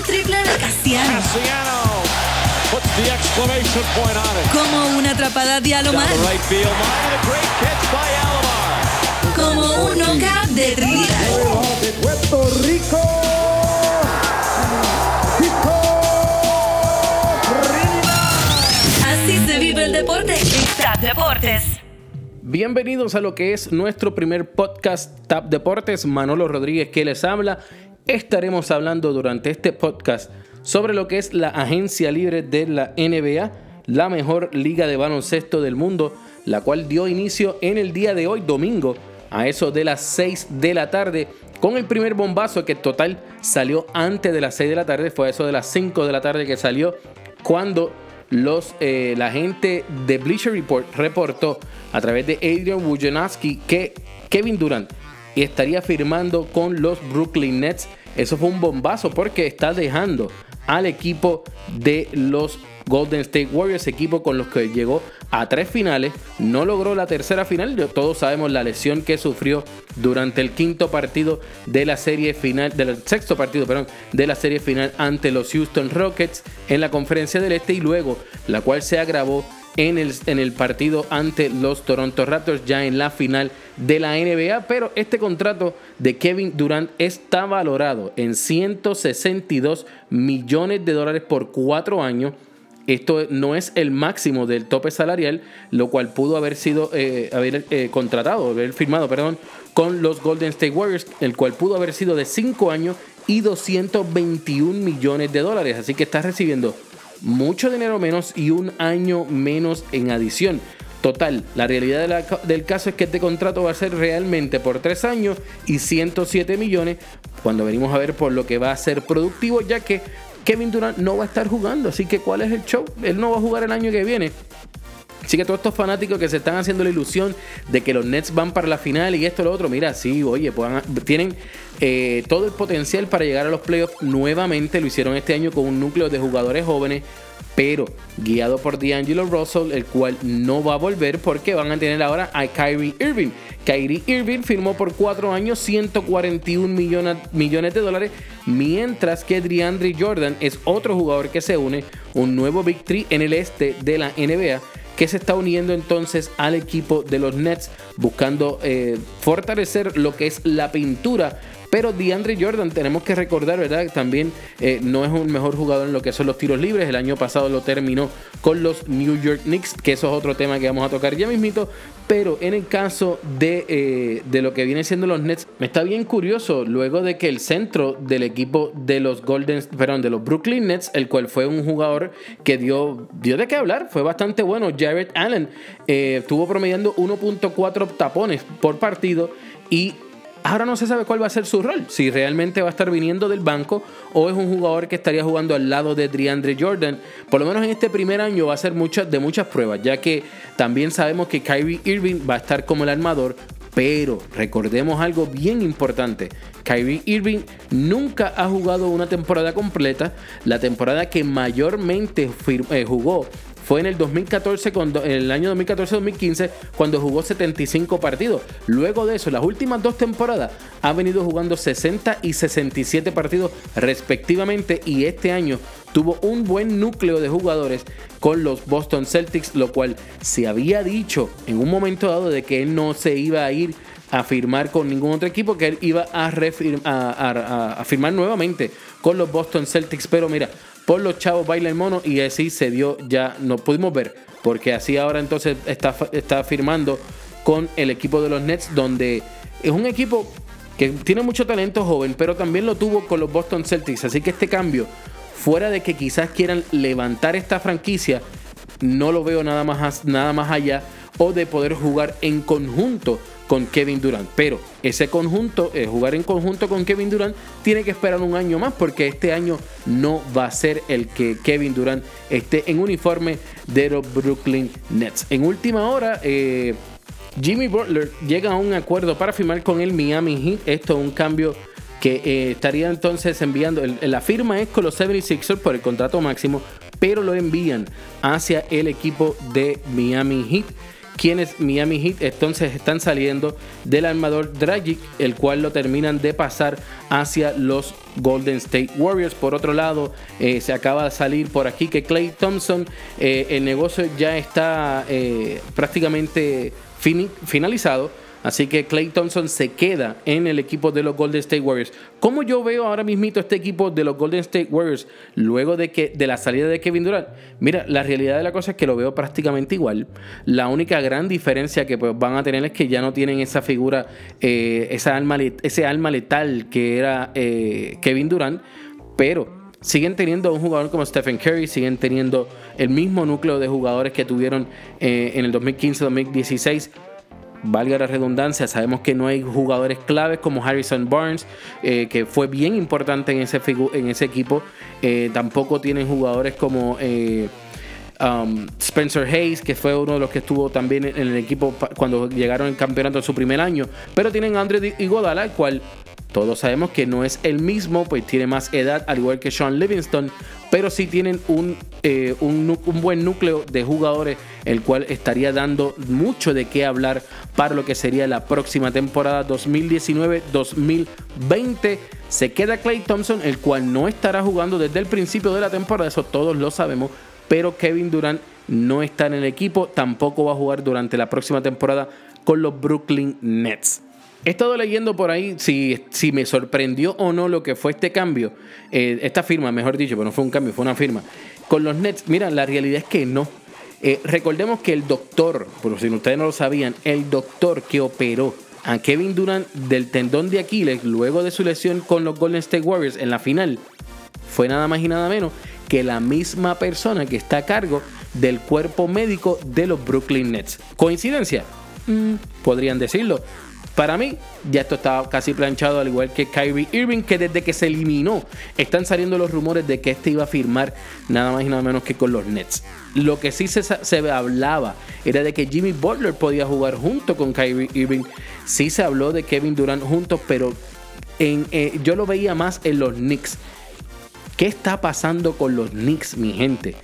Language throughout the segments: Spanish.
un triple de. Cassiano puts the exclamation point on it. Como una atrapada de Alomar. right field line and a great catch by Alomar. Como un knockout de Trinidad. de Puerto Rico. Trinidad. Así se vive el deporte Tap Deportes. Bienvenidos a lo que es nuestro primer podcast Tap Deportes. Manolo Rodríguez que les habla. Estaremos hablando durante este podcast sobre lo que es la agencia libre de la NBA, la mejor liga de baloncesto del mundo, la cual dio inicio en el día de hoy, domingo, a eso de las 6 de la tarde, con el primer bombazo que total salió antes de las 6 de la tarde, fue a eso de las 5 de la tarde que salió, cuando los, eh, la gente de Bleacher Report reportó a través de Adrian Wojnarowski que Kevin Durant estaría firmando con los Brooklyn Nets. Eso fue un bombazo porque está dejando al equipo de los Golden State Warriors, equipo con los que llegó a tres finales, no logró la tercera final. Todos sabemos la lesión que sufrió durante el quinto partido de la serie final, del sexto partido, perdón, de la serie final ante los Houston Rockets en la conferencia del Este y luego la cual se agravó en el, partido ante los Toronto Raptors ya en la final de la NBA, pero este contrato de Kevin Durant está valorado en 162 millones de dólares por cuatro años. Esto no es el máximo del tope salarial, lo cual pudo haber sido eh, haber eh, contratado, haber firmado, perdón, con los Golden State Warriors, el cual pudo haber sido de 5 años y 221 millones de dólares. Así que está recibiendo mucho dinero menos y un año menos en adición. Total, la realidad del caso es que este contrato va a ser realmente por 3 años y 107 millones cuando venimos a ver por lo que va a ser productivo, ya que Kevin Durant no va a estar jugando. Así que, ¿cuál es el show? Él no va a jugar el año que viene. Así que todos estos fanáticos que se están haciendo la ilusión de que los Nets van para la final y esto lo otro, mira, sí, oye, tienen eh, todo el potencial para llegar a los playoffs nuevamente. Lo hicieron este año con un núcleo de jugadores jóvenes, pero guiado por D'Angelo Russell, el cual no va a volver porque van a tener ahora a Kyrie Irving. Kyrie Irving firmó por cuatro años 141 millones, millones de dólares, mientras que DeAndre Jordan es otro jugador que se une, un nuevo Big Three en el este de la NBA que se está uniendo entonces al equipo de los Nets buscando eh, fortalecer lo que es la pintura. Pero DeAndre Jordan, tenemos que recordar, ¿verdad? También eh, no es un mejor jugador en lo que son los tiros libres. El año pasado lo terminó con los New York Knicks, que eso es otro tema que vamos a tocar ya mismito. Pero en el caso de, eh, de lo que viene siendo los Nets, me está bien curioso, luego de que el centro del equipo de los Golden, perdón, de los Brooklyn Nets, el cual fue un jugador que dio, dio de qué hablar, fue bastante bueno. Jared Allen eh, estuvo promediando 1.4 tapones por partido y Ahora no se sabe cuál va a ser su rol, si realmente va a estar viniendo del banco o es un jugador que estaría jugando al lado de DeAndre Jordan. Por lo menos en este primer año va a ser de muchas pruebas, ya que también sabemos que Kyrie Irving va a estar como el armador, pero recordemos algo bien importante. Kyrie Irving nunca ha jugado una temporada completa. La temporada que mayormente eh, jugó fue en el 2014, cuando, en el año 2014-2015, cuando jugó 75 partidos. Luego de eso, las últimas dos temporadas ha venido jugando 60 y 67 partidos respectivamente y este año tuvo un buen núcleo de jugadores con los Boston Celtics, lo cual se había dicho en un momento dado de que él no se iba a ir a firmar con ningún otro equipo, que él iba a- a firmar nuevamente con los Boston Celtics, pero mira, por los chavos baila el mono y así se dio, ya no pudimos ver, porque así ahora entonces está, está firmando con el equipo de los Nets, donde es un equipo que tiene mucho talento joven, pero también lo tuvo con los Boston Celtics, así que este cambio, fuera de que quizás quieran levantar esta franquicia, no lo veo nada más, nada más allá o de poder jugar en conjunto con Kevin Durant. Pero ese conjunto, eh, jugar en conjunto con Kevin Durant, tiene que esperar un año más porque este año no va a ser el que Kevin Durant esté en uniforme de los Brooklyn Nets. En última hora, eh, Jimmy Butler llega a un acuerdo para firmar con el Miami Heat. Esto es un cambio que eh, estaría entonces enviando. la firma es con los 76ers por el contrato máximo, pero lo envían hacia el equipo de Miami Heat quienes Miami Heat entonces están saliendo del armador Dragic, el cual lo terminan de pasar hacia los Golden State Warriors. Por otro lado, eh, se acaba de salir por aquí que Clay Thompson, eh, el negocio ya está eh, prácticamente finalizado Así que Clay Thompson se queda en el equipo de los Golden State Warriors. ¿Cómo yo veo ahora mismo este equipo de los Golden State Warriors luego de que de la salida de Kevin Durant? Mira, la realidad de la cosa es que lo veo prácticamente igual. La única gran diferencia que pues, van a tener es que ya no tienen esa figura, eh, esa alma, ese alma letal que era eh, Kevin Durant, pero siguen teniendo un jugador como Stephen Curry, siguen teniendo el mismo núcleo de jugadores que tuvieron eh, en el 2015-2016 valga la redundancia, sabemos que no hay jugadores claves como Harrison Barnes, eh, que fue bien importante en ese, equipo. Eh, tampoco tienen jugadores como eh, um, Spencer Hayes, que fue uno de los que estuvo también en el equipo cuando llegaron al campeonato en su primer año. Pero tienen a Andre Iguodala, el cual todos sabemos que no es el mismo, pues tiene más edad, al igual que Sean Livingston, pero sí tienen un, eh, un, buen núcleo de jugadores, el cual estaría dando mucho de qué hablar para lo que sería la próxima temporada 2019-2020. Se queda Clay Thompson, el cual no estará jugando desde el principio de la temporada, eso todos lo sabemos, pero Kevin Durant no está en el equipo, tampoco va a jugar durante la próxima temporada con los Brooklyn Nets. He estado leyendo por ahí si, si me sorprendió o no lo que fue este cambio, eh, esta firma, mejor dicho, pero no fue un cambio, fue una firma. Con los Nets, mira, la realidad es que no. Eh, recordemos que el doctor, por si ustedes no lo sabían, el doctor que operó a Kevin Durant del tendón de Aquiles luego de su lesión con los Golden State Warriors en la final fue nada más y nada menos que la misma persona que está a cargo del cuerpo médico de los Brooklyn Nets. ¿Coincidencia? Mm, podrían decirlo. Para mí, ya esto está casi planchado, al igual que Kyrie Irving, que desde que se eliminó, están saliendo los rumores de que este iba a firmar nada más y nada menos que con los Nets. Lo que sí se, hablaba era de que Jimmy Butler podía jugar junto con Kyrie Irving. Sí se habló de Kevin Durant juntos, pero eh, yo lo veía más en los Knicks. ¿Qué está pasando con los Knicks, mi gente?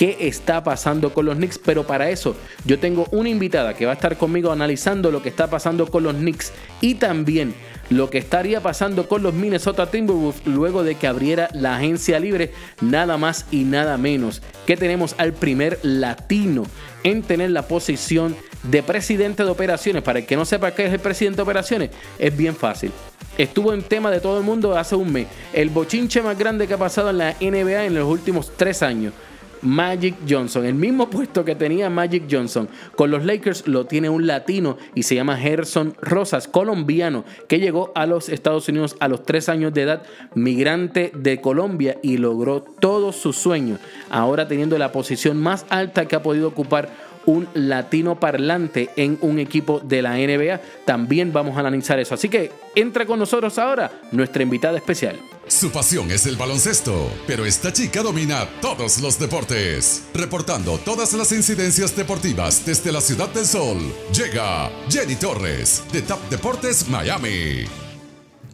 Qué está pasando con los Knicks. Pero para eso yo tengo una invitada que va a estar conmigo analizando lo que está pasando con los Knicks y también lo que estaría pasando con los Minnesota Timberwolves luego de que abriera la agencia libre, nada más y nada menos que tenemos al primer latino en tener la posición de presidente de operaciones. Para el que no sepa qué es el presidente de operaciones, es bien fácil. Estuvo en tema de todo el mundo hace un mes. El bochinche más grande que ha pasado en la NBA en los últimos tres años. Magic Johnson. El mismo puesto que tenía Magic Johnson con los Lakers lo tiene un latino y se llama Gerson Rosas, colombiano, que llegó a los Estados Unidos a los tres años de edad, migrante de Colombia y logró todos sus sueños. Ahora teniendo la posición más alta que ha podido ocupar un latino parlante en un equipo de la NBA. También vamos a analizar eso. Así que entra con nosotros ahora nuestra invitada especial. Su pasión es el baloncesto, pero esta chica domina todos los deportes. Reportando todas las incidencias deportivas desde la Ciudad del Sol, llega Jenny Torres, de Top Deportes Miami.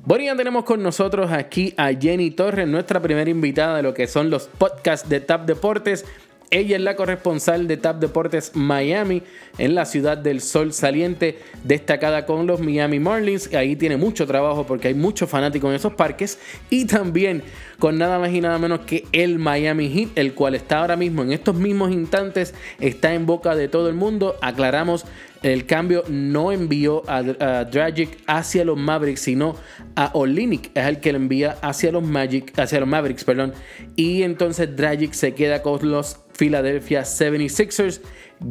Bueno, ya tenemos con nosotros aquí a Jenny Torres, nuestra primera invitada de lo que son los podcasts de Tap Deportes. Ella es la corresponsal de TAP Deportes Miami en la ciudad del sol saliente, destacada con los Miami Marlins. Ahí tiene mucho trabajo porque hay muchos fanáticos en esos parques. Y también con nada más y nada menos que el Miami Heat, el cual está ahora mismo en estos mismos instantes, está en boca de todo el mundo. Aclaramos, el cambio no envió a, Dragic hacia los Mavericks, sino a Olinick, es el que le envía hacia los Magic, hacia los Mavericks, perdón. Y entonces Dragic se queda con los Philadelphia 76ers.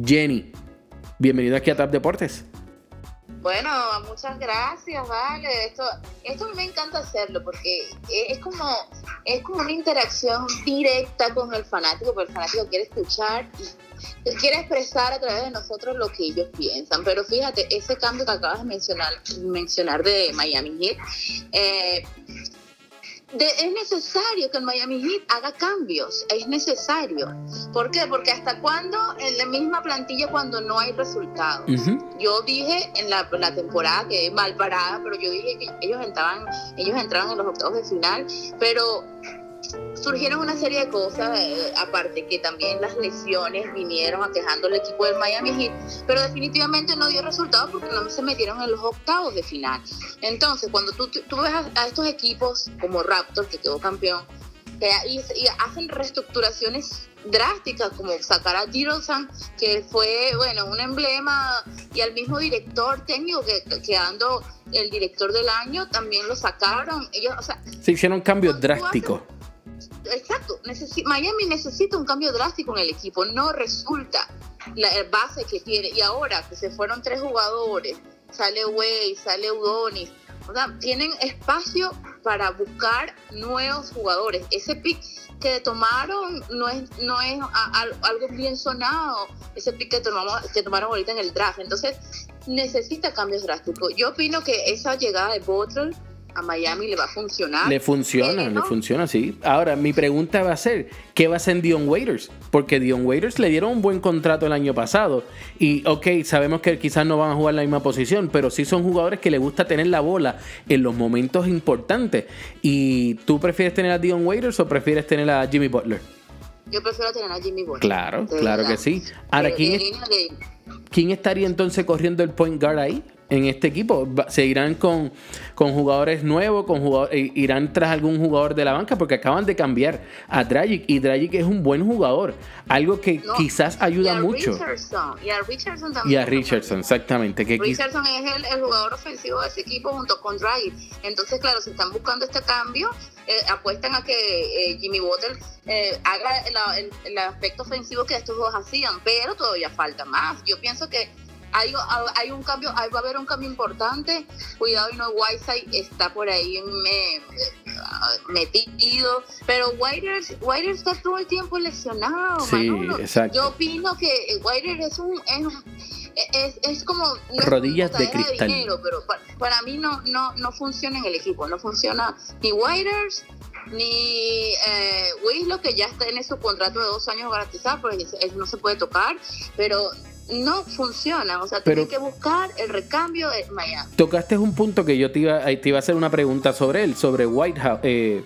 Jenny, bienvenido aquí a Tap Deportes. Bueno, muchas gracias, vale. Esto, esto me encanta hacerlo porque es como, es como una interacción directa con el fanático, porque el fanático quiere escuchar y quiere expresar a través de nosotros lo que ellos piensan. Pero fíjate, ese cambio que acabas de mencionar, mencionar de Miami Heat, eh, es necesario que el Miami Heat haga cambios, es necesario. ¿Por qué? Porque hasta cuándo en la misma plantilla cuando no hay resultados. Yo dije en la, temporada que es mal parada, pero yo dije que ellos entraban, ellos entraban en los octavos de final, pero surgieron una serie de cosas, eh, aparte que también las lesiones vinieron aquejando al equipo del Miami Heat, pero definitivamente no dio resultado porque no se metieron en los octavos de final. Entonces, cuando tú, tú ves a, a estos equipos como Raptors, que quedó campeón, que y, y hacen reestructuraciones drásticas como sacar a Girosan que fue bueno un emblema y al mismo director técnico que quedando el director del año también lo sacaron ellos o sea Se hicieron cambios drásticos. Exacto, Miami necesita un cambio drástico en el equipo, no resulta la base que tiene. Y ahora que se fueron tres jugadores, sale Way, sale Udonis, o sea, tienen espacio para buscar nuevos jugadores. Ese pick que tomaron no es, no es algo bien sonado, ese pick que, tomamos, que tomaron ahorita en el draft. Entonces, necesita cambios drásticos. Yo opino que esa llegada de Butler a Miami le va a funcionar. Le funciona, Pero- le funciona, sí. Ahora, mi pregunta va a ser, ¿qué va a hacer Dion Waiters? Porque Dion Waiters le dieron un buen contrato el año pasado. Y, ok, sabemos que quizás no van a jugar la misma posición, pero sí son jugadores que le gusta tener la bola en los momentos importantes. ¿Y tú prefieres tener a Dion Waiters o prefieres tener a Jimmy Butler? Yo prefiero tener a Jimmy Butler. Claro, claro verdad. que sí. Ahora, De- ¿quién de es- línea de- ¿Quién estaría entonces corriendo el point guard ahí? En este equipo, Va- ¿se irán con, con jugadores nuevos? Con jugador- eh, ¿Irán tras algún jugador de la banca? Porque acaban de cambiar a Dragic y Dragic es un buen jugador. Algo que No, quizás ayuda mucho. Richardson, y a Richardson Y a Richardson, exactamente. Que Richardson es el, el jugador ofensivo de ese equipo junto con Dragic. Entonces, claro, si están buscando este cambio, eh, apuestan a que eh, Jimmy Butler eh, haga el, el- el aspecto ofensivo que estos dos hacían, pero todavía falta más. Yo pienso que hay, hay un cambio, hay- va a haber un cambio importante. Cuidado, y no Whiteside está por ahí me, metido, pero Whiters está todo el tiempo lesionado. Sí, Manolo. exacto. Yo opino que Whiter es un, es un- es, es como no es Rodillas de cristal. dinero, pero pa- para, mí no, no, no funciona en el equipo, no funciona ni Whiters ni eh, Winslow que ya tiene su contrato de dos años garantizado, porque no se puede tocar, pero no funciona, o sea, Pero- tienen que buscar el recambio de Miami. Tocaste un punto que yo te iba, eh, te iba a hacer una pregunta sobre él, sobre Whitehouse. Eh,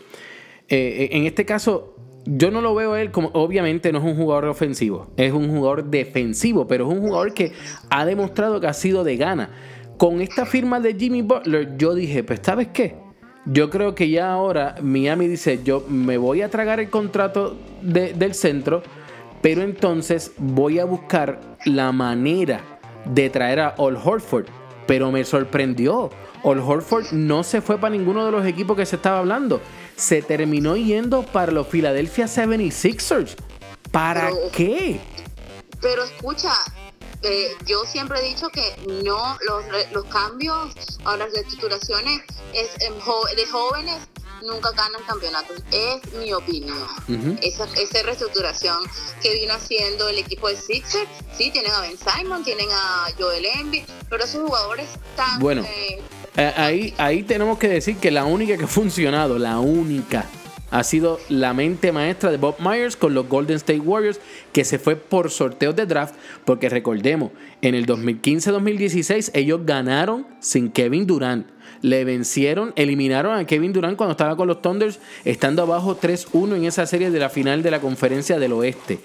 eh, en este caso, yo no lo veo a él como, obviamente no es un jugador ofensivo, es un jugador defensivo, pero es un jugador que ha demostrado que ha sido de gana. Con esta firma de Jimmy Butler, yo dije, pues ¿sabes qué? Yo creo que ya ahora Miami dice, yo me voy a tragar el contrato de- del centro, pero entonces voy a buscar la manera de traer a All Horford. Pero me sorprendió. All Horford no se fue para ninguno de los equipos que se estaba hablando. Se terminó yendo para los Philadelphia 76ers. ¿Para Pero- qué? Pero escucha, eh, yo siempre he dicho que no, los, los cambios o las reestructuraciones es, de jóvenes nunca ganan campeonatos. Es mi opinión. Esa, esa reestructuración que vino haciendo el equipo de Sixers, sí, tienen a Ben Simon, tienen a Joel Embiid, pero esos jugadores tan... Bueno. eh, Eh, ahí, ahí tenemos que decir que la única que ha funcionado, la única, ha sido la mente maestra de Bob Myers con los Golden State Warriors, que se fue por sorteos de draft, porque recordemos, en el 2015-2016 ellos ganaron sin Kevin Durant. Le vencieron, eliminaron a Kevin Durant cuando estaba con los Thunders, estando abajo 3-1 en esa serie de la final de la conferencia del oeste.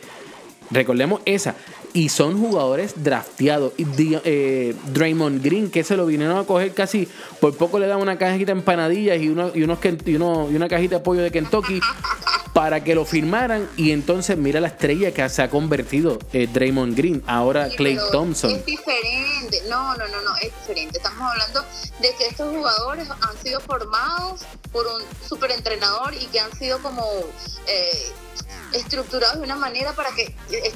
Recordemos esa. Y son jugadores drafteados. Y eh, Draymond Green, que se lo vinieron a coger casi. Por poco le dan una cajita de empanadillas y, uno- y, unos, y, uno- y una cajita de pollo de Kentucky para que lo firmaran. Y entonces mira la estrella que se ha convertido eh, Draymond Green. Ahora sí, Clay Thompson. Es diferente, no, no, no, no, es diferente. Estamos hablando de que estos jugadores han sido formados por un superentrenador y que han sido como eh, estructurados de una manera para que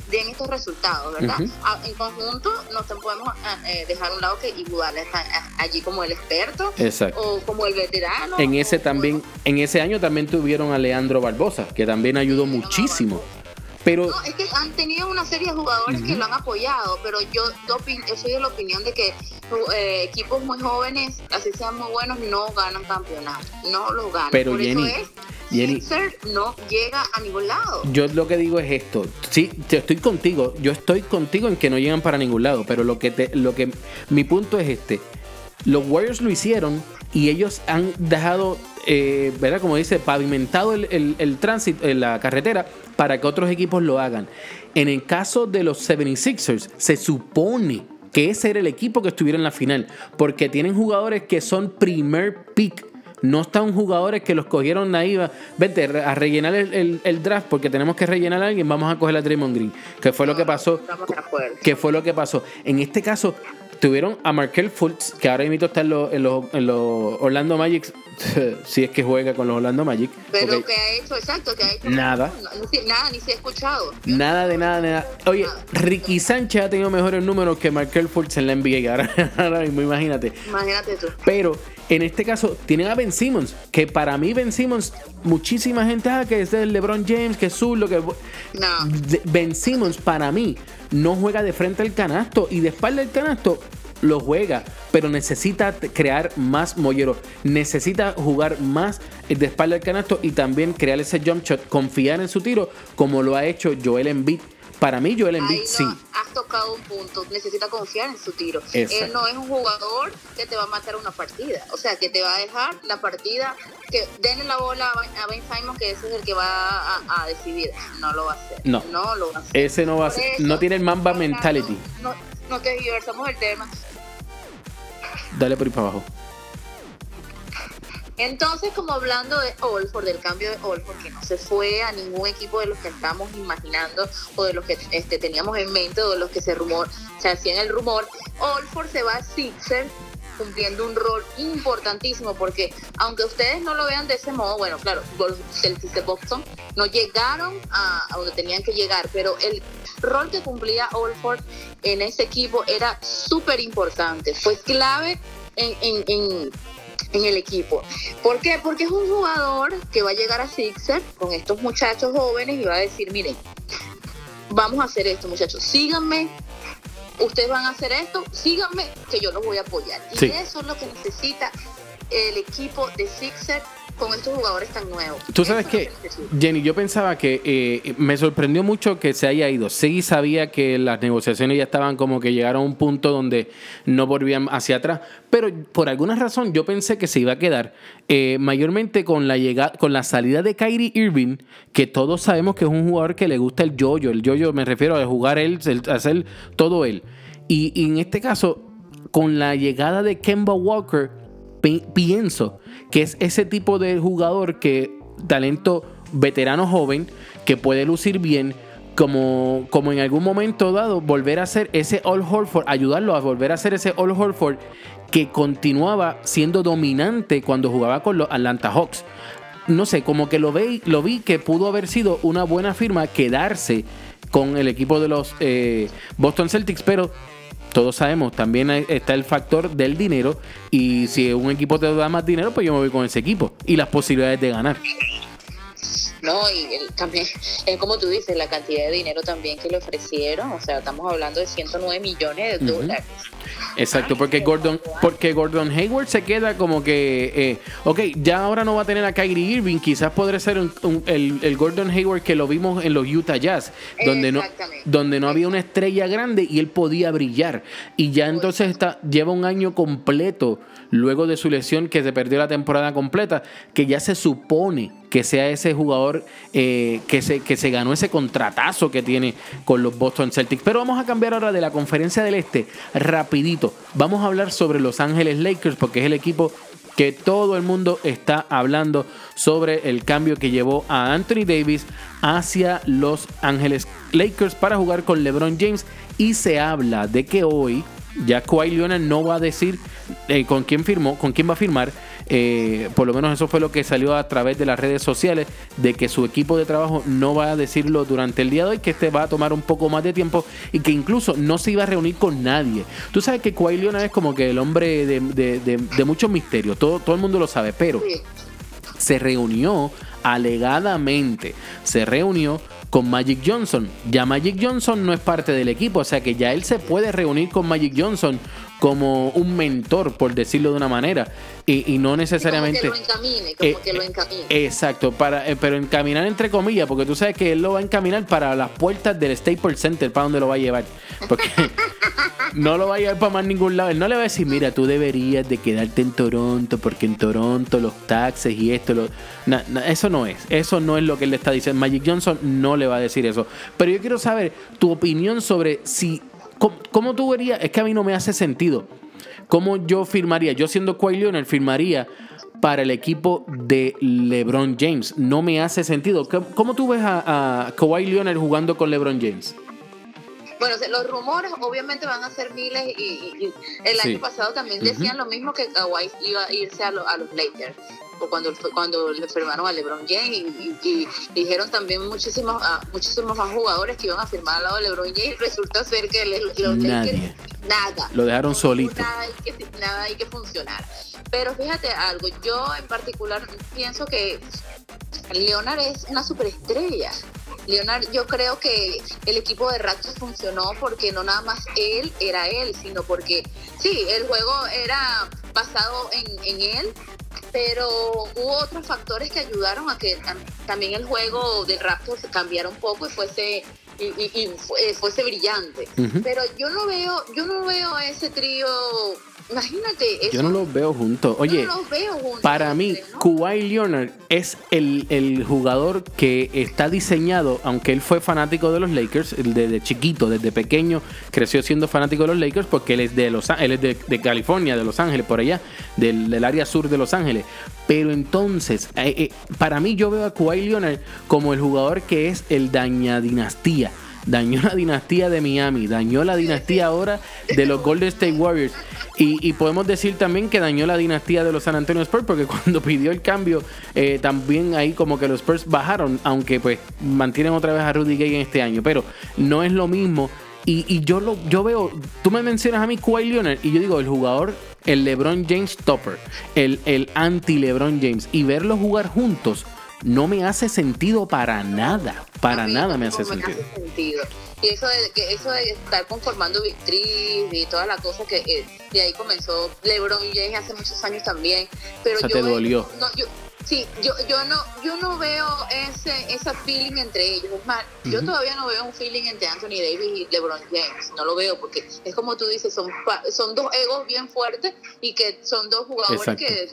den estos resultados, ¿verdad? Ah, En conjunto no podemos ah, eh, dejar a un lado que igual está ah, allí como el experto Exacto. o como el veterano. En ese o- también, en ese año también tuvieron a Leandro Barbosa, que también ayudó muchísimo. Pero No, es que han tenido una serie de jugadores que lo han apoyado, pero yo, soy de la opinión de que eh, equipos muy jóvenes, así sean muy buenos, no ganan campeonatos, no los ganan. Pero, Por Jenny, eso es, Jenny- no llega a ningún lado. Yo lo que digo es esto. Sí, yo estoy contigo. Yo estoy contigo en que no llegan para ningún lado. Pero lo que te, lo que mi punto es este. Los Warriors lo hicieron y ellos han dejado, eh, ¿verdad? Como dice, pavimentado el, el- el tránsito, en la carretera para que otros equipos lo hagan. En el caso de los 76ers, se supone que ese era el equipo que estuviera en la final, porque tienen jugadores que son primer pick. No están jugadores que los cogieron ahí, va, vente a rellenar el, el- el draft porque tenemos que rellenar a alguien, vamos a coger a Draymond Green, que fue lo que pasó que fue lo que pasó. En este caso, tuvieron a Markel Fultz, que ahora está en los, en los- en los Orlando Magic, si es que juega con los Orlando Magic. Pero que ha hecho, exacto, que ha hecho. Nada. No, nada, ni se ha escuchado. Nada de nada de nada. Oye, Ricky Sánchez ha tenido mejores números que Markel Fultz en la NBA. Ahora, ahora mismo, imagínate. Imagínate tú. Pero en este caso tienen a Ben Simmons, que para mí Ben Simmons, muchísima gente, ah, que es el LeBron James, que es zurdo, que... No. Ben Simmons para mí no juega de frente al canasto y de espalda al canasto lo juega, pero necesita crear más mollero, necesita jugar más de espalda al canasto y también crear ese jump shot, confiar en su tiro como lo ha hecho Joel Embiid. Para mí Joel Embiid Ahí sí. no, has tocado un punto. Necesita confiar en su tiro. Exacto. Él no es un jugador que te va a matar una partida. O sea, que te va a dejar la partida. Que denle la bola a Ben- Simon, que ese es el que va a, a decidir. No lo va a hacer. No. No lo va a hacer. Ese no va a eso, no tiene el Mamba mentality. No, no te diversamos el tema. Dale por ahí para abajo. Entonces, como hablando de Olford, del cambio de Olford, que no se fue a ningún equipo de los que estamos imaginando o de los que este, teníamos en mente o de los que se rumor, se hacían el rumor, Olford se va a Sixer cumpliendo un rol importantísimo porque aunque ustedes no lo vean de ese modo, bueno, claro, Celtics de Boston no llegaron a, donde tenían que llegar, pero el rol que cumplía Olford en ese equipo era súper importante, fue clave en- en el equipo. ¿Por qué? Porque es un jugador que va a llegar a Sixer con estos muchachos jóvenes y va a decir, miren, vamos a hacer esto muchachos, síganme, ustedes van a hacer esto, síganme, que yo los voy a apoyar. Y Sí. eso es lo que necesita el equipo de Sixer con estos jugadores tan nuevos. Tú sabes que. Jenny, yo pensaba que eh, me sorprendió mucho que se haya ido. Sí sabía que las negociaciones ya estaban como que llegaron a un punto donde no volvían hacia atrás, pero por alguna razón yo pensé que se iba a quedar. eh, mayormente con la llegada, con la salida de Kyrie Irving, que todos sabemos que es un jugador que le gusta el yoyo. El yoyo me refiero a jugar él, hacer todo él. Y, y en este caso, con la llegada de Kemba Walker, pi- pienso que es ese tipo de jugador que talento veterano joven que puede lucir bien como, como en algún momento dado volver a ser ese All Horford, ayudarlo a volver a ser ese All Horford que continuaba siendo dominante cuando jugaba con los Atlanta Hawks. No sé, como que lo, ve, lo vi que pudo haber sido una buena firma quedarse con el equipo de los eh, Boston Celtics, pero todos sabemos, también está el factor del dinero y si un equipo te da más dinero, pues yo me voy con ese equipo y las posibilidades de ganar. No, y el- también, es como tú dices, la cantidad de dinero también que le ofrecieron, o sea, estamos hablando de 109 millones de dólares. Exacto, porque Gordon, porque Gordon Hayward se queda como que, eh, ok, ya ahora no va a tener a Kyrie Irving, quizás podría ser un- un- el, el Gordon Hayward que lo vimos en los Utah Jazz, donde no, donde no había una estrella grande y él podía brillar. Y ya entonces está, lleva un año completo, luego de su lesión que se perdió la temporada completa, que ya se supone que sea ese jugador eh, que, se, que se ganó ese contratazo que tiene con los Boston Celtics. Pero vamos a cambiar ahora de la conferencia del Este rapidito. Vamos a hablar sobre Los Ángeles Lakers porque es el equipo que todo el mundo está hablando sobre el cambio que llevó a Anthony Davis hacia Los Ángeles Lakers para jugar con LeBron James y se habla de que hoy ya Kawhi Leonard no va a decir eh, con quién firmó, con quién va a firmar. eh, por lo menos eso fue lo que salió a través de las redes sociales, de que su equipo de trabajo no va a decirlo durante el día de hoy, que este va a tomar un poco más de tiempo y que incluso no se iba a reunir con nadie. Tú sabes que Kawhi Leonard es como que el hombre de, de- de- de muchos misterios, todo, todo el mundo lo sabe, pero se reunió alegadamente, se reunió con Magic Johnson. Ya Magic Johnson no es parte del equipo, o sea que ya él se puede reunir con Magic Johnson como un mentor, por decirlo de una manera, y, y no necesariamente... Como que lo encamine, como Eh, que lo encamine. Exacto, para, eh, pero encaminar entre comillas, porque tú sabes que él lo va a encaminar para las puertas del Staples Center, para donde lo va a llevar. Porque no lo va a llevar para más ningún lado. Él no le va a decir, mira, tú deberías de quedarte en Toronto porque en Toronto los taxes y esto, eso no es. Eso no es lo que él le está diciendo. Magic Johnson no le va a decir eso. Pero yo quiero saber tu opinión sobre si... ¿Cómo, tú verías? Es que a mí no me hace sentido. ¿Cómo yo firmaría? Yo siendo Kawhi Leonard firmaría para el equipo de LeBron James. No me hace sentido. ¿Cómo, cómo tú ves a, a Kawhi Leonard jugando con LeBron James? Bueno, los rumores obviamente van a ser miles y, y- el Sí. año pasado también decían lo mismo que Kawhi iba a irse a, lo- a los Lakers cuando cuando le firmaron a LeBron James y, y- y dijeron también muchísimos ah, muchísimos más jugadores que iban a firmar al lado de LeBron James resulta ser que le- los Nadie. Lakers nada Lo dejaron No solito. nada ahí que, nada ahí que funcionar pero fíjate algo yo en particular pienso que Leonard es una superestrella. Leonard, yo creo que el equipo de Raptors funcionó porque no nada más él era él, sino porque sí, el juego era basado en, él, pero hubo otros factores que ayudaron a que tam- también el juego de Raptors cambiara un poco y fuese y, y- y fu- fuese brillante. Pero yo no veo, yo no veo a ese trío. Imagínate, eso, Yo no los veo juntos. Oye, yo no los veo juntos, para mí, ¿no? Kawhi Leonard es el, el jugador que está diseñado, aunque él fue fanático de los Lakers desde chiquito, desde pequeño, creció siendo fanático de los Lakers porque él es de Los él es de, de California, de Los Ángeles, por allá, del, del área sur de Los Ángeles. Pero entonces, eh, eh, para mí yo veo a Kawhi Leonard como el jugador que es el daña dinastía. Dañó la dinastía de Miami, dañó la dinastía ahora de los Golden State Warriors. Y, podemos decir también que dañó la dinastía de los San Antonio Spurs, porque cuando pidió el cambio, eh, también ahí como que los Spurs bajaron, aunque pues mantienen otra vez a Rudy Gay en este año. Pero no es lo mismo. Y, yo lo yo veo, tú me mencionas a mí Kawhi Leonard, y yo digo, el jugador, el LeBron James Topper, el, el anti-LeBron James, y verlos jugar juntos. No me hace sentido para nada. Para nada me hace sentido. sentido. Y eso de, que eso de estar conformando Victriz y toda la cosa que eh, de ahí comenzó LeBron James hace muchos años también. Pero O sea, yo te dolió. no, yo, sí, yo, yo no, yo no veo ese, esa feeling entre ellos. Es más, yo todavía no veo un feeling entre Anthony Davis y LeBron James. No lo veo porque es como tú dices, son, son dos egos bien fuertes y que son dos jugadores Exacto. que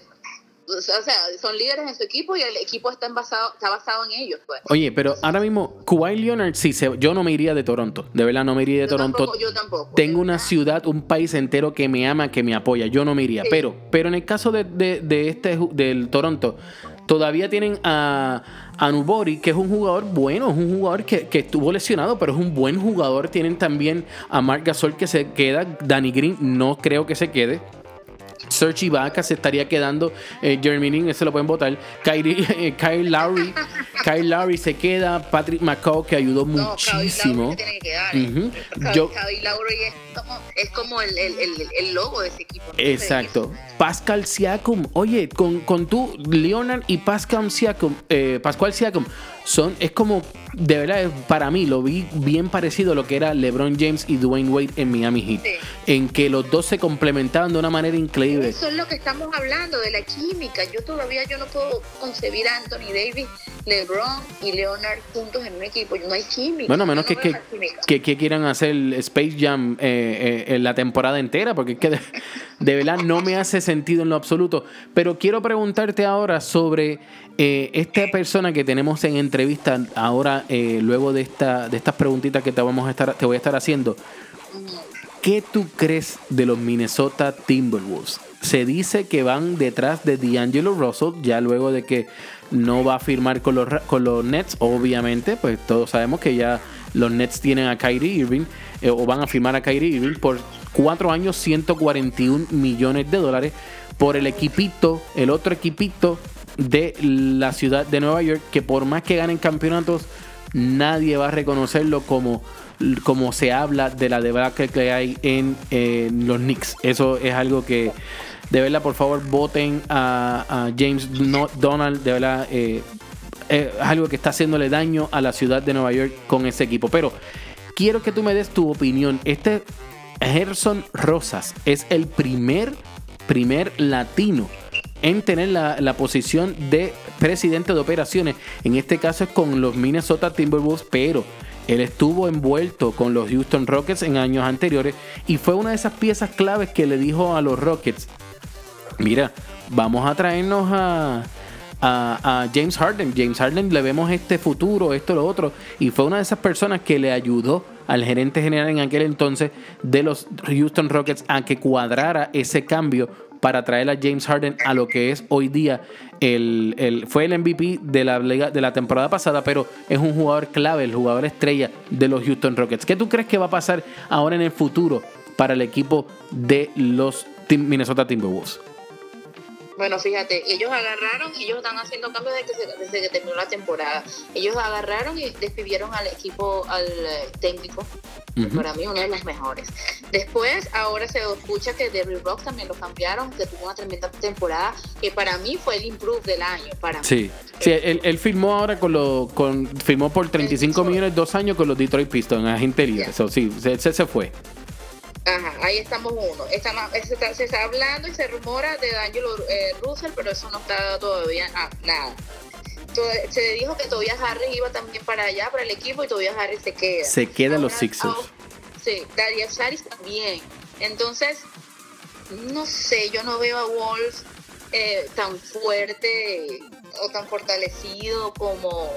o sea, son líderes en su equipo y el equipo está, basado, está basado en ellos. Pues. Oye, pero ahora mismo, Kawhi Leonard, sí, se, yo no me iría de Toronto. De verdad, no me iría de Yo Toronto. tampoco, yo tampoco. Tengo una ciudad, un país entero que me ama, que me apoya. Yo no me iría. Sí. Pero, pero en el caso de, de- de este del Toronto, todavía tienen a, a Nubori, que es un jugador bueno, es un jugador que, que estuvo lesionado, pero es un buen jugador. Tienen también a Mark Gasol que se queda. Danny Green no creo que se quede. Serge Ibaka se estaría quedando. Eh, Jeremy Lin, ese lo pueden votar. Kyrie, eh, Kyle Lowry. Kyle Lowry se queda. Patrick McCaw, que ayudó No, Kyle muchísimo. Lowry se tiene que quedar. eh. Kyle- Yo- Kyle Lowry es como, es como el, el, el, el logo de ese equipo. ¿no? Exacto. Pascal Siakam. Oye, con, con tú, Leonard y Pascal Siakam, eh, Pascual Siakam, son, es como, de verdad, para mí lo vi bien parecido a lo que era LeBron James y Dwayne Wade en Miami Heat. Sí. En que los dos se complementaban de una manera increíble. Eso es lo que estamos hablando, de la química. Yo todavía yo no puedo concebir a Anthony Davis, LeBron y Leonard juntos en un equipo. No hay química. Bueno, menos que, que, que- que quieran hacer Space Jam eh, eh, en la temporada entera, porque es que de, de verdad no me hace sentido en lo absoluto. Pero quiero preguntarte ahora sobre eh, esta persona que tenemos en entrevista ahora, eh, luego de, esta, de estas preguntitas que te, vamos a estar, te voy a estar haciendo. ¿Qué tú crees de los Minnesota Timberwolves? Se dice que van detrás de D'Angelo Russell, ya luego de que no va a firmar con los, con los Nets, obviamente, pues todos sabemos que ya los Nets tienen a Kyrie Irving, eh, o van a firmar a Kyrie Irving por cuatro años, 141 millones de dólares, por el equipito, el otro equipito de la ciudad de Nueva York, que por más que ganen campeonatos, nadie va a reconocerlo como, como se habla de la debacle que hay en, los Knicks. Eso es algo que, de verdad, por favor, voten a, James Donald, de verdad, eh, es algo que está haciéndole daño a la ciudad de Nueva York con ese equipo. Pero quiero que tú me des tu opinión. Este Gerson Rosas es el primer, primer latino en tener la, la posición de presidente de operaciones. En este caso es con los Minnesota Timberwolves, pero Él estuvo envuelto con los Houston Rockets en años anteriores y fue una de esas piezas claves que le dijo a los Rockets, mira, vamos a traernos a, a, James Harden. James Harden le vemos este futuro, esto, lo otro. Y fue una de esas personas que le ayudó al gerente general en aquel entonces de los Houston Rockets a que cuadrara ese cambio para traer a James Harden a lo que es hoy día el, el- fue el MVP de la de la temporada pasada, pero es un jugador clave, el jugador estrella de los Houston Rockets. ¿Qué tú crees que va a pasar ahora en el futuro para el equipo de los Minnesota Timberwolves? Bueno, fíjate, ellos agarraron, ellos están haciendo cambios desde que, desde que terminó la temporada. Ellos agarraron y despidieron al equipo, al eh, técnico, para mí uno de los mejores. Después, ahora se escucha que Derrick Rock también lo cambiaron, que tuvo una tremenda temporada, que para mí fue el improve del año, para mí. Sí, sí él, él firmó ahora con los. Con, firmó por 35 millones dos años con los Detroit Pistons, agente libre. Ya. So, sí, se, se, fue. Ajá, ahí estamos uno. Se, está, se está hablando y se rumora de D'Angelo eh, Russell, pero eso no está todavía ah, nada. Se dijo que Tobias Harris iba también para allá, para el equipo, y Tobias Harris se queda. Se queda en los Ahora, Sixers. sí, Darius Saris también. Entonces, no sé, yo no veo a Wolves eh, tan fuerte o tan fortalecido como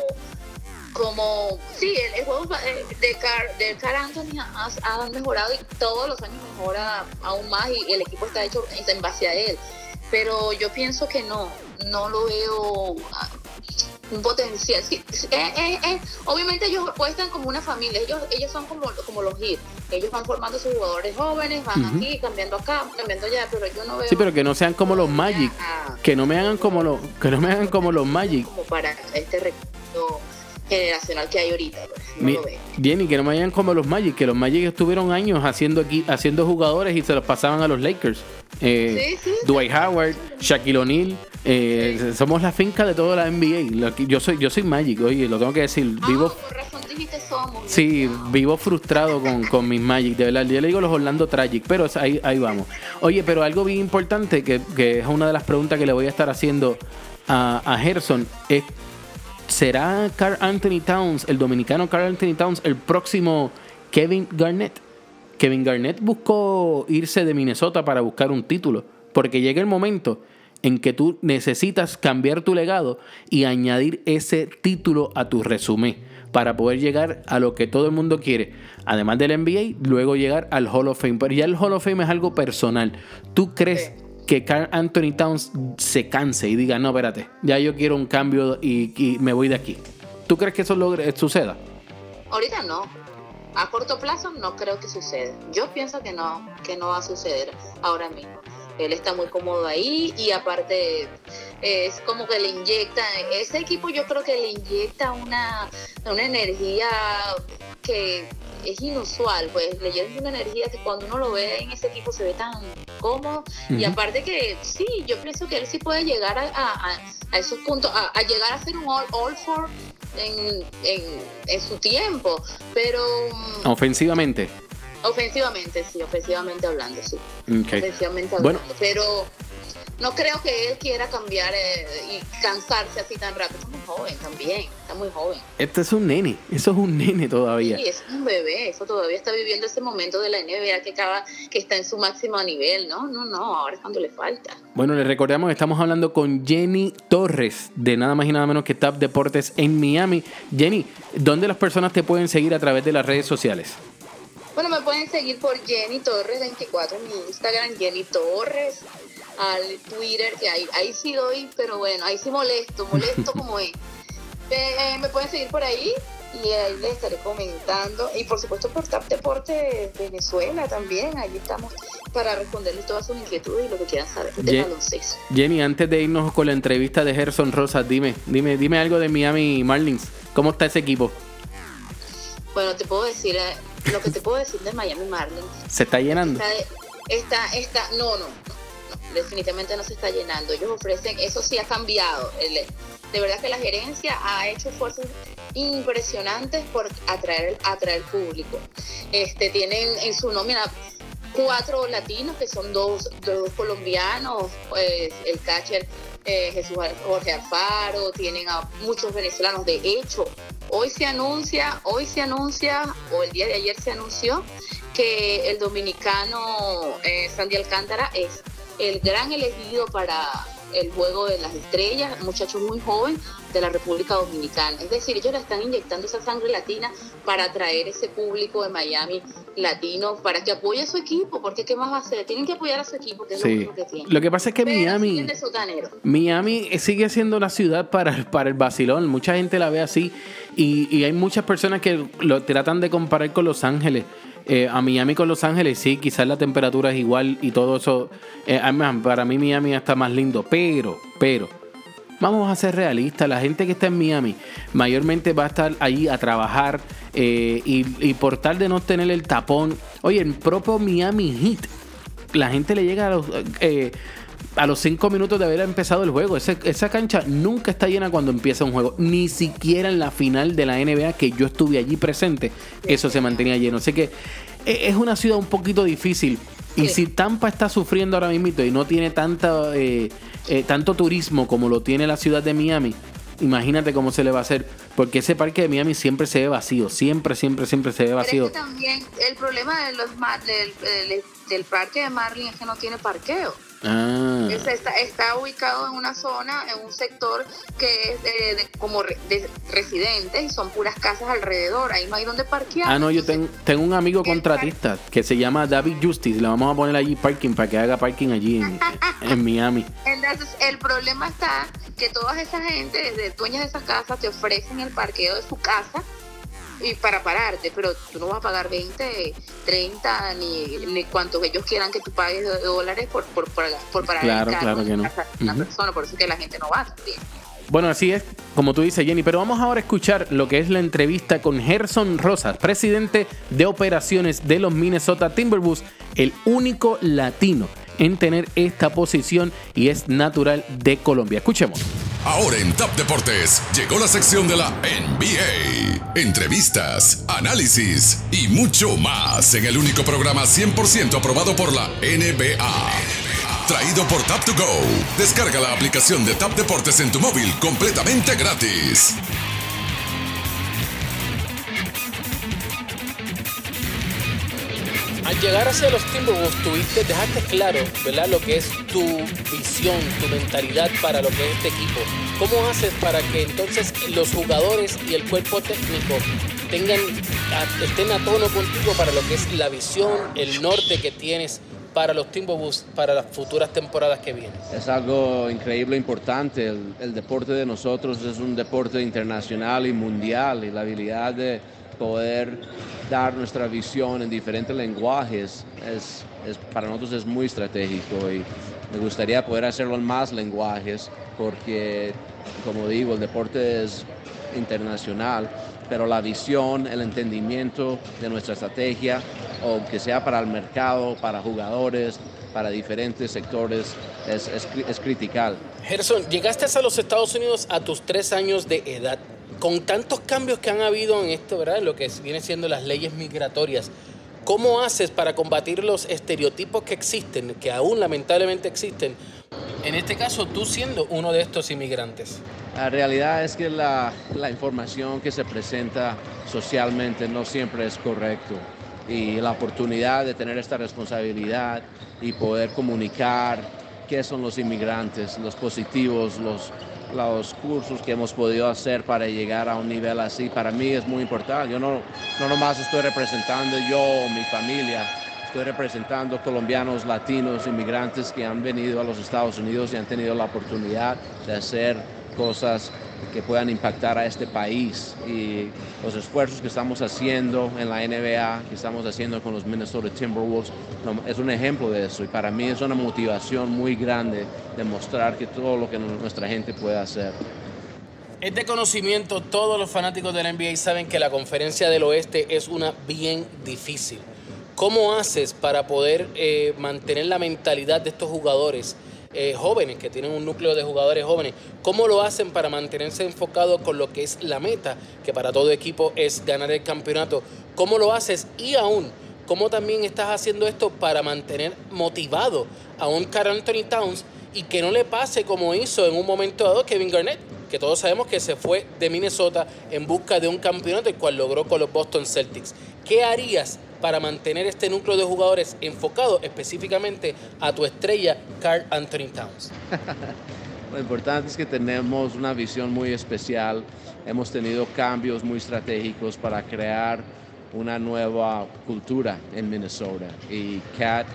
como sí el, el juego eh, de Car, de Car Anthony ha, ha mejorado y todos los años mejora aún más y el equipo está hecho en base a él pero yo pienso que no no lo veo ah, un potencial sí, eh, eh, eh, obviamente ellos apuestan como una familia ellos ellos son como como los Heat ellos van formando sus jugadores jóvenes van Ujú. aquí cambiando acá cambiando allá pero yo no veo Sí, pero que no sean como los Magic. Ah. Que no me hagan como los, que no me hagan como los Magic. como para este recurso generacional que hay ahorita pues, no veo. Bien, y que no me hagan como los Magic, que los Magic estuvieron años haciendo aquí, haciendo jugadores y se los pasaban a los Lakers. Eh, Sí, sí. Dwight Howard, Shaquille O'Neal, eh, somos la finca de toda la NBA. Yo soy, yo soy Magic, oye, lo tengo que decir. Vivo, Ah, por razón dijiste somos. sí, vivo frustrado con, con mis Magic, de verdad. Yo le digo los Orlando Tragic, pero ahí, ahí vamos. Oye, pero algo bien importante, que, que es una de las preguntas que le voy a estar haciendo a, a Gerson, es ¿Será Carl Anthony Towns, el dominicano Carl Anthony Towns, el próximo Kevin Garnett? Kevin Garnett buscó irse de Minnesota para buscar un título, porque llega el momento en que tú necesitas cambiar tu legado y añadir ese título a tu resumen para poder llegar a lo que todo el mundo quiere, además del NBA, luego llegar al Hall of Fame. Pero ya el Hall of Fame es algo personal. ¿Tú crees que Carl Anthony Towns se canse y diga, no, espérate, ya yo quiero un cambio y, y me voy de aquí? ¿Tú crees que eso logre, suceda? Ahorita no. A corto plazo no creo que suceda. Yo pienso que no, que no va a suceder ahora mismo. Él está muy cómodo ahí y aparte es como que le inyecta, ese equipo yo creo que le inyecta una, una energía que es inusual, pues le llena una energía que cuando uno lo ve en ese equipo se ve tan cómodo y aparte que sí, yo pienso que él sí puede llegar a, a- esos puntos, a, a llegar a ser un all, all for en, en, en su tiempo, pero mm, Ofensivamente. Ofensivamente, sí, ofensivamente hablando, sí, ofensivamente Bueno. hablando, pero no creo que él quiera cambiar eh, y cansarse así tan rápido, está muy joven también, está muy joven. Este es un nene, eso es un nene todavía. Sí, es un bebé, eso todavía está viviendo ese momento de la NBA que acaba, que está en su máximo nivel, ¿no? No, no, ahora es cuando le falta. Bueno, les recordamos que estamos hablando con Jenny Torres de nada más y nada menos que TAP Deportes en Miami. Jenny, ¿dónde las personas te pueden seguir a través de las redes sociales? Bueno, me pueden seguir por Jenny Torres 24 en mi Instagram, Jenny Torres, al Twitter, que ahí, ahí sí doy, pero bueno, ahí sí molesto, molesto como es. Eh, me pueden seguir por ahí y ahí les estaré comentando. Y por supuesto por TAP Deporte Venezuela también, ahí estamos para responderles todas sus inquietudes y lo que quieran saber de Ye- baloncesto. Jenny, antes de irnos con la entrevista de Gerson Rosas, dime, dime, dime algo de Miami Marlins. ¿Cómo está ese equipo? Bueno, te puedo decir, eh, lo que te puedo decir de Miami Marlins ¿Se está llenando? Está, está, está, no, no, definitivamente no se está llenando. Ellos ofrecen, eso sí ha cambiado. De verdad que la gerencia ha hecho esfuerzos impresionantes por atraer, atraer público. Este, tienen en su nómina cuatro latinos, que son dos, dos colombianos, pues, el catcher eh, Jesús Jorge Alfaro, tienen a muchos venezolanos. De hecho, hoy se anuncia, hoy se anuncia, o el día de ayer se anunció, que el dominicano eh, Sandy Alcántara es el gran elegido para el juego de las estrellas, un muchacho muy joven de la República Dominicana. Es decir, ellos le están inyectando esa sangre latina para atraer ese público de Miami latino, para que apoye a su equipo, porque ¿qué más va a hacer? Tienen que apoyar a su equipo, que es lo Sí. único que tienen. Lo que pasa es que Pero Miami. Miami sigue siendo la ciudad para, el- para el vacilón. Mucha gente la ve así. Y, y hay muchas personas que lo tratan de comparar con Los Ángeles. Eh, a Miami con Los Ángeles, sí, quizás la temperatura es igual y todo eso. Eh, para mí Miami está más lindo. Pero, pero, vamos a ser realistas. La gente que está en Miami mayormente va a estar ahí a trabajar. eh, y, y por tal de no tener el tapón. Oye, el propio Miami Heat la gente le llega a los, eh, a los cinco minutos de haber empezado el juego. Ese- esa cancha nunca está llena cuando empieza un juego. Ni siquiera en la final de la NBA que yo estuve allí presente, eso se mantenía lleno. Así que eh, es una ciudad un poquito difícil. Y Sí. si Tampa está sufriendo ahora mismo y no tiene tanta, eh, eh, tanto turismo como lo tiene la ciudad de Miami, imagínate cómo se le va a hacer. Porque ese parque de Miami siempre se ve vacío. Siempre, siempre, siempre se ve es vacío. que también el problema de los mar- del, del- del parque de Marlin es que no tiene parqueo. Ah. Es- Está, está ubicado en una zona, en un sector que es de, de- como re- de residentes y son puras casas alrededor. Ahí no hay donde parquear. Ah, no, yo tengo, tengo un amigo contratista que se llama David Justice. Le vamos a poner allí parking para que haga parking allí en, en Miami. Entonces, el problema está que toda esa gente, de dueñas de esas casas, te ofrecen el parqueo de su casa y para pararte, pero tú no vas a pagar 20, 30, ni, ni cuantos ellos quieran que tú pagues de dólares por, por, por, por parar Claro, el claro que no. una persona, por eso es que la gente no va también. Bueno, así es, como tú dices, Jenny. Pero vamos ahora a escuchar lo que es la entrevista con Gerson Rosas, presidente de operaciones de los Minnesota Timberwolves, el único latino en tener esta posición y es natural de Colombia. Escuchemos. Ahora en Top Deportes llegó la sección de la NBA. Entrevistas, análisis y mucho más en el único programa 100% aprobado por la NBA. Traído por Tap to Go. Descarga la aplicación de Tap Deportes en tu móvil completamente gratis. Al llegar hacia los Timberwolves, tuviste, dejaste claro, ¿verdad? Lo que es tu visión, tu mentalidad para lo que es este equipo. ¿Cómo haces para que entonces los jugadores y el cuerpo técnico tengan, estén a tono contigo para lo que es la visión, el norte que tienes para los Timberwolves para las futuras temporadas que vienen? Es algo increíble, importante. El, el deporte de nosotros es un deporte internacional y mundial y la habilidad de poder dar nuestra visión en diferentes lenguajes es, para nosotros es muy estratégico y me gustaría poder hacerlo en más lenguajes porque, como digo, el deporte es internacional, pero la visión, el entendimiento de nuestra estrategia, o que sea para el mercado, para jugadores, para diferentes sectores, es, es es critical. Gerson, llegaste a los Estados Unidos a tus tres años de edad. Con tantos cambios que han habido en esto, ¿verdad? Lo que es- viene siendo las leyes migratorias, ¿cómo haces para combatir los estereotipos que existen, que aún lamentablemente existen? En este caso, tú siendo uno de estos inmigrantes. La realidad es que la, la información que se presenta socialmente no siempre es correcto y la oportunidad de tener esta responsabilidad y poder comunicar qué son los inmigrantes, los positivos, los, los cursos que hemos podido hacer para llegar a un nivel así, para mí es muy importante. Yo no, no nomás estoy representando yo mi familia, estoy representando colombianos, latinos, inmigrantes que han venido a los Estados Unidos y han tenido la oportunidad de hacer cosas que puedan impactar a este país y los esfuerzos que estamos haciendo en la NBA, que estamos haciendo con los Minnesota Timberwolves, es un ejemplo de eso y para mí es una motivación muy grande demostrar que todo lo que nuestra gente puede hacer. Es de conocimiento, todos los fanáticos de la NBA saben que la conferencia del oeste es una bien difícil. ¿Cómo haces para poder eh, mantener la mentalidad de estos jugadores eh, jóvenes, que tienen un núcleo de jugadores jóvenes? ¿Cómo lo hacen para mantenerse enfocados con lo que es la meta, que para todo equipo es ganar el campeonato? ¿Cómo lo haces? Y aún, ¿cómo también estás haciendo esto para mantener motivado a un Carl Anthony Towns y que no le pase como hizo en un momento dado Kevin Garnett, que todos sabemos que se fue de Minnesota en busca de un campeonato, el cual logró con los Boston Celtics. ¿Qué harías para mantener este núcleo de jugadores enfocado específicamente a tu estrella, Carl Anthony Towns? Lo importante es que tenemos una visión muy especial. Hemos tenido cambios muy estratégicos para crear una nueva cultura en Minnesota. Y Cat,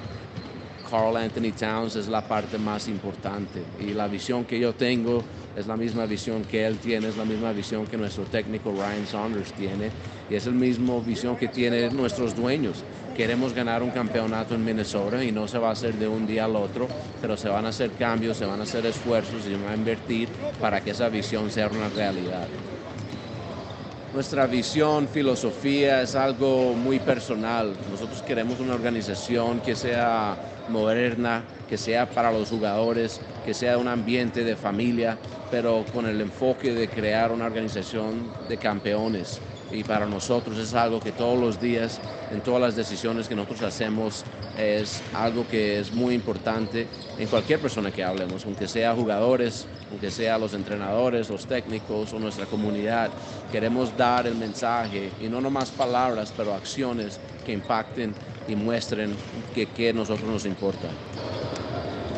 Carl Anthony Towns es la parte más importante. Y la visión que yo tengo es la misma visión que él tiene, es la misma visión que nuestro técnico Ryan Saunders tiene. Y es la misma visión que tienen nuestros dueños queremos ganar un campeonato en Minnesota y no se va a hacer de un día al otro, pero se van a hacer cambios, se van a hacer esfuerzos y se va a invertir para que esa visión sea una realidad. Nuestra visión, filosofía es algo muy personal. Nosotros queremos una organización que sea moderna, que sea para los jugadores, que sea un ambiente de familia, pero con el enfoque de crear una organización de campeones y para nosotros es algo que todos los días, en todas las decisiones que nosotros hacemos, es algo que es muy importante en cualquier persona que hablemos, aunque sea jugadores, aunque sea los entrenadores, los técnicos o nuestra comunidad. Queremos dar el mensaje y no nomás palabras, pero acciones que impacten y muestren que, que nosotros nos importa.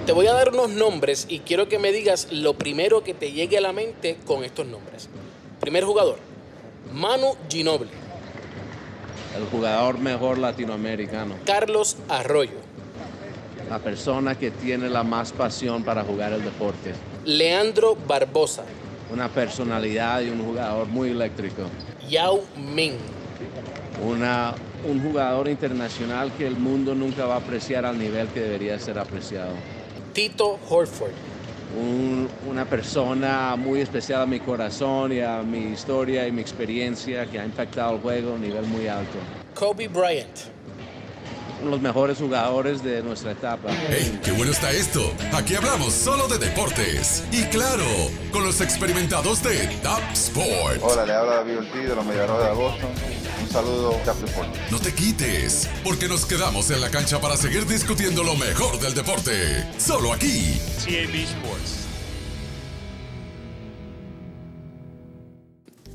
Te voy a dar unos nombres y quiero que me digas lo primero que te llegue a la mente con estos nombres. Primer jugador, Manu Ginobili. El jugador mejor latinoamericano. Carlos Arroyo. La persona que tiene la más pasión para jugar el deporte. Leandro Barbosa. Una personalidad y un jugador muy eléctrico. Yao Ming. Una, un jugador internacional que el mundo nunca va a apreciar al nivel que debería ser apreciado. Tito Horford una persona muy especial a mi corazón y a mi historia y mi experiencia que ha impactado el juego a un nivel muy alto. Kobe Bryant. Los mejores jugadores de nuestra etapa. ¡Hey, qué bueno está esto! Aquí hablamos solo de deportes. Y claro, con los experimentados de Top Sport. Hola, le habla David Ortiz de los Mediarrojas de Boston. Un saludo, Sport. No te quites, porque nos quedamos en la cancha para seguir discutiendo lo mejor del deporte. Solo aquí. TAB Sports.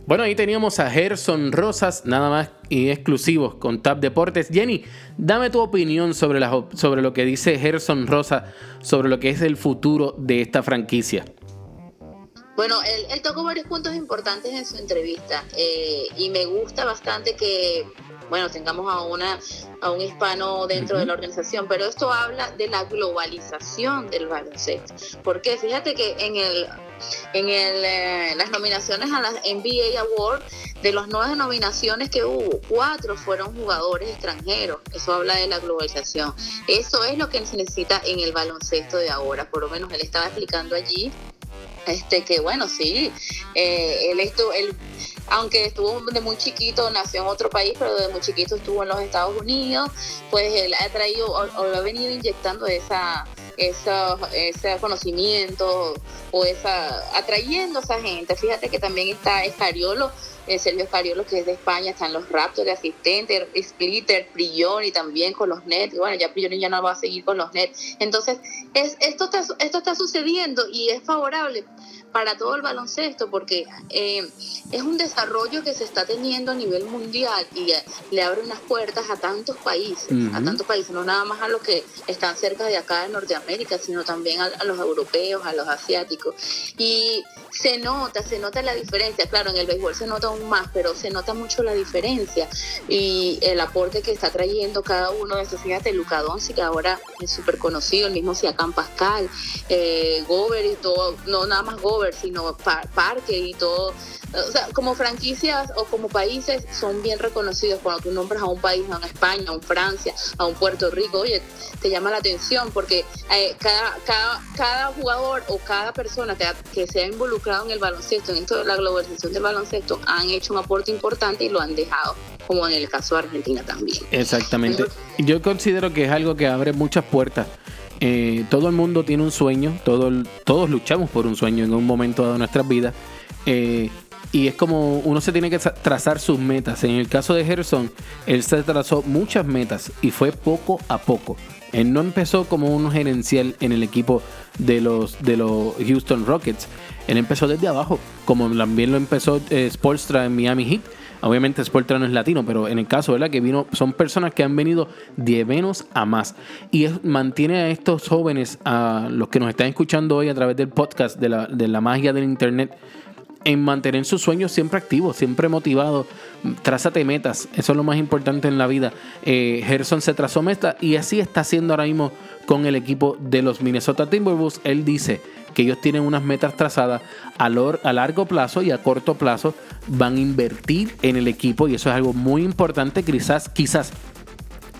Bueno, ahí teníamos a Gerson Rosas, nada más y exclusivos con Tap Deportes. Jenny, dame tu opinión sobre, sobre lo que dice Gerson Rosas sobre lo que es el futuro de esta franquicia. Bueno, él, tocó varios puntos importantes en su entrevista eh, y me gusta bastante que bueno, tengamos a, una, a un hispano dentro de la organización, pero esto habla de la globalización del baloncesto. Porque fíjate que en el en el, eh, las nominaciones a las NBA Award, de las nueve nominaciones que hubo, cuatro fueron jugadores extranjeros. Eso habla de la globalización. Eso es lo que se necesita en el baloncesto de ahora. Por lo menos él estaba explicando allí este que bueno sí eh, él esto él aunque estuvo de muy chiquito, nació en otro país, pero de muy chiquito estuvo en los Estados Unidos, pues él ha traído o, ha venido inyectando esa, ese conocimiento o esa atrayendo a esa gente. Fíjate que también está Escariolo, eh, Sergio Escariolo que es de España, están los Raptors de asistente, Splitter, Prioni también con los Nets. Bueno, ya Prioni ya no va a seguir con los Nets. Entonces, es, esto, está, esto está sucediendo y es favorable para todo el baloncesto, porque eh, es un desarrollo que se está teniendo a nivel mundial y le abre unas puertas a tantos países, a tantos países, no nada más a los que están cerca de acá de Norteamérica, sino también a, los europeos, a los asiáticos. Y se nota, se nota la diferencia, claro, en el béisbol se nota aún más, pero se nota mucho la diferencia y el aporte que está trayendo cada uno de estos, fíjate, Luca Doncic, que ahora es súper conocido, el mismo Siakam Pascal, eh, Gober y todo, no nada más Sino Parque y todo. O sea, como franquicias o como países son bien reconocidos cuando tú nombras a un país, a una España, a un Francia, a un Puerto Rico, oye, te llama la atención porque eh, cada, cada, cada jugador o cada persona que, que se ha involucrado en el baloncesto, en esto de la globalización del baloncesto, han hecho un aporte importante y lo han dejado como en el caso de Argentina también. Exactamente. Yo considero que es algo que abre muchas puertas eh, todo el mundo tiene un sueño, todo, todos luchamos por un sueño en un momento de nuestras vidas. Eh, y es como uno se tiene que trazar sus metas. En el caso de Gerson, él se trazó muchas metas y fue poco a poco. Él no empezó como un gerencial en el equipo de los, de los Houston Rockets. Él empezó desde abajo, como también lo empezó eh, Spolstra en Miami Heat. Obviamente Spolstra no es latino, pero en el caso, ¿verdad? Que vino, son personas que han venido de menos a más. Y mantiene a estos jóvenes, a los que nos están escuchando hoy a través del podcast de la, de la magia del internet, en mantener sus sueños siempre activos, siempre motivados. Trázate metas, eso es lo más importante en la vida. Eh, Gerson se trazó metas y así está haciendo ahora mismo con el equipo de los Minnesota Timberwolves. Él dice que ellos tienen unas metas trazadas a, a largo plazo y a corto plazo van a invertir en el equipo y eso es algo muy importante. Quizás, quizás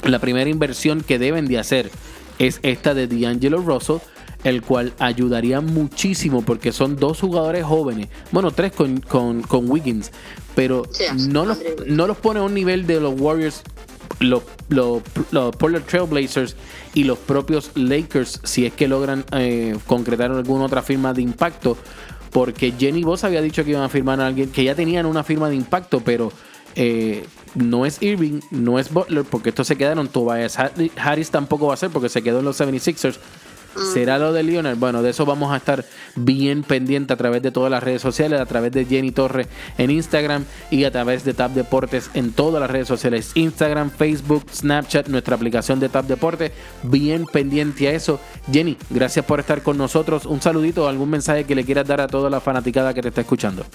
la primera inversión que deben de hacer es esta de D'Angelo Russell, el cual ayudaría muchísimo porque son dos jugadores jóvenes, bueno, tres con, con, con Wiggins, pero Sí, no, los, no los pone a un nivel de los Warriors, los, los, los Portland Trailblazers y los propios Lakers si es que logran eh, concretar alguna otra firma de impacto. Porque Jenny Boss había dicho que iban a firmar a alguien, que ya tenían una firma de impacto, pero eh, no es Irving, no es Butler, porque estos se quedaron. Tobias Harris- tampoco va a ser porque se quedó en los 76ers. ¿Será lo de Leonard? Bueno, de eso vamos a estar bien pendiente a través de todas las redes sociales, a través de Jenny Torres en Instagram y a través de Tap Deportes en todas las redes sociales, Instagram, Facebook, Snapchat, nuestra aplicación de Tap Deportes, bien pendiente a eso. Jenny, gracias por estar con nosotros. Un saludito, algún mensaje que le quieras dar a toda la fanaticada que te está escuchando.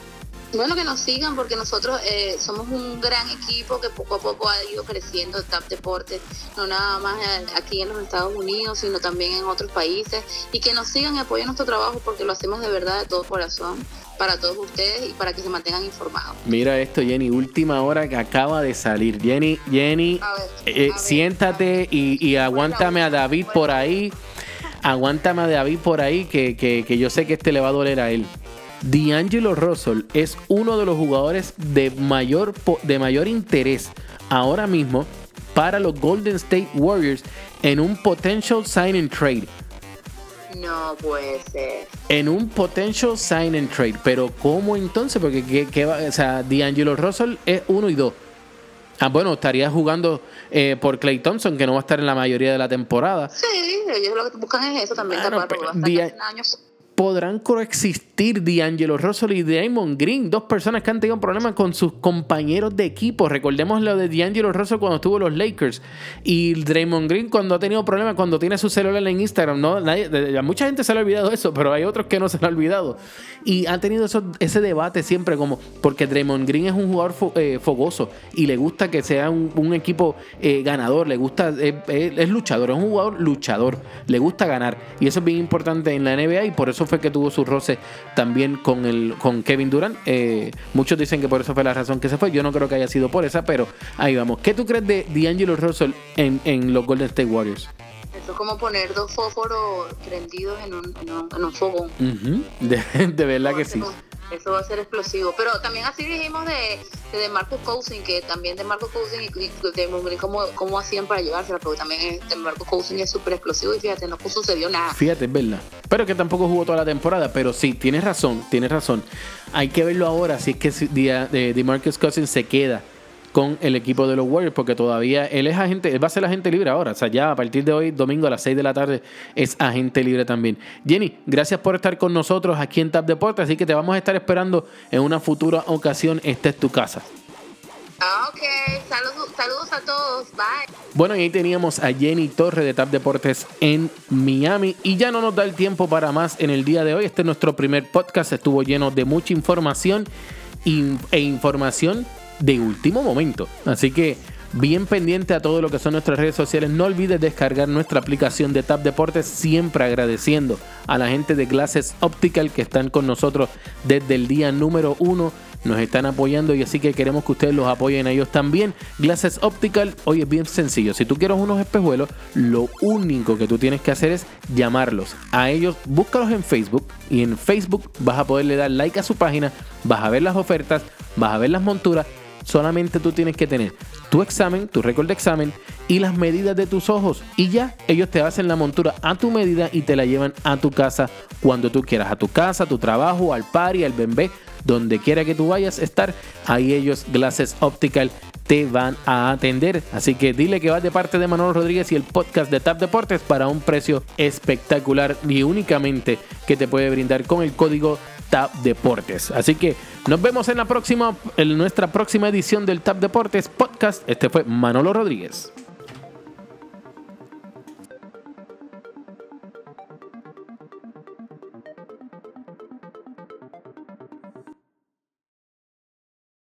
Bueno, que nos sigan porque nosotros eh, somos un gran equipo que poco a poco ha ido creciendo TAP Deportes, no nada más eh, aquí en los Estados Unidos, sino también en otros países. Y que nos sigan y apoyen nuestro trabajo porque lo hacemos de verdad, de todo corazón, para todos ustedes y para que se mantengan informados. Mira esto, Jenny, última hora que acaba de salir. Jenny, Jenny, A ver, eh, a ver, siéntate y, y aguántame a David por ahí. Aguántame a David por ahí, que, que- que yo sé que este le va a doler a él. D'Angelo Russell es uno de los jugadores de mayor, de mayor interés ahora mismo para los Golden State Warriors en un potential sign and trade. No puede ser. En un potential sign and trade. Pero ¿cómo entonces? Porque ¿qué, qué va? O sea, D'Angelo Russell es uno y dos. Ah, bueno, estaría jugando eh, por Clay Thompson, que no va a estar en la mayoría de la temporada. Sí, ellos lo que buscan es eso también, tapar, pero va a estar día- casi un año Podrán coexistir D'Angelo Russell y Draymond Green, dos personas que han tenido problemas con sus compañeros de equipo. Recordemos lo de D'Angelo Russell cuando estuvo los Lakers y Draymond Green cuando ha tenido problemas cuando tiene su celular en Instagram. ¿no? A mucha gente se le ha olvidado eso, pero hay otros que no se le ha olvidado. Y han tenido eso- ese debate siempre como, porque Draymond Green es un jugador eh, fogoso y le gusta que sea un, equipo eh, ganador, le gusta, es luchador, es un jugador luchador, le gusta ganar. Y eso es bien importante en la NBA y por eso fue que tuvo su roce también con, el, con Kevin Durant. Eh, muchos dicen que por eso fue la razón que se fue. Yo no creo que haya sido por esa, pero ahí vamos. ¿Qué tú crees de D'Angelo Russell en, en los Golden State Warriors? Eso es como poner dos fósforos prendidos en un, en un, en un fogón. De, de verdad que sí. Eso va a ser explosivo. Pero también así dijimos de, de, de Marcus Cousin, que también de Marcus Cousin y, y de Montgomery, cómo, cómo hacían para llevársela, porque también de Marcus Cousin es súper explosivo y fíjate, no sucedió nada. Fíjate, es verdad. Pero que tampoco jugó toda la temporada. Pero sí, tienes razón, tienes razón. Hay que verlo ahora si es que Dia- de, DeMarcus Cousins se queda con el equipo de los Warriors, porque todavía él es agente, él va a ser agente libre ahora. O sea, ya a partir de hoy, domingo a las 6 de la tarde, es agente libre también. Jenny, gracias por estar con nosotros aquí en Tap Deportes, así que te vamos a estar esperando en una futura ocasión. Esta es tu casa. Ah, ok, saludos, saludos a todos, bye. Bueno, y ahí teníamos a Jenny Torre de Tap Deportes en Miami. Y ya no nos da el tiempo para más en el día de hoy. Este es nuestro primer podcast. Estuvo lleno de mucha información e información de último momento. Así que bien pendiente a todo lo que son nuestras redes sociales. No olvides descargar nuestra aplicación de Tap Deportes. Siempre agradeciendo a la gente de Glasses Optical que están con nosotros desde el día número uno nos están apoyando y así que queremos que ustedes los apoyen a ellos también. Glasses Optical, hoy es bien sencillo. Si tú quieres unos espejuelos, lo único que tú tienes que hacer es llamarlos a ellos. Búscalos en Facebook y en Facebook vas a poderle dar like a su página, vas a ver las ofertas, vas a ver las monturas. Solamente tú tienes que tener tu examen, tu récord de examen y las medidas de tus ojos. Y ya ellos te hacen la montura a tu medida y te la llevan a tu casa cuando tú quieras. A tu casa, a tu trabajo, al party, al bembé, donde quiera que tú vayas a estar. Ahí ellos, Glasses Optical, te van a atender. Así que dile que vas de parte de Manolo Rodríguez y el podcast de Tap Deportes para un precio espectacular y únicamente que te puede brindar con el código TAP Deportes. Así que nos vemos en la próxima, en nuestra próxima edición del TAP Deportes Podcast. Este fue Manolo Rodríguez.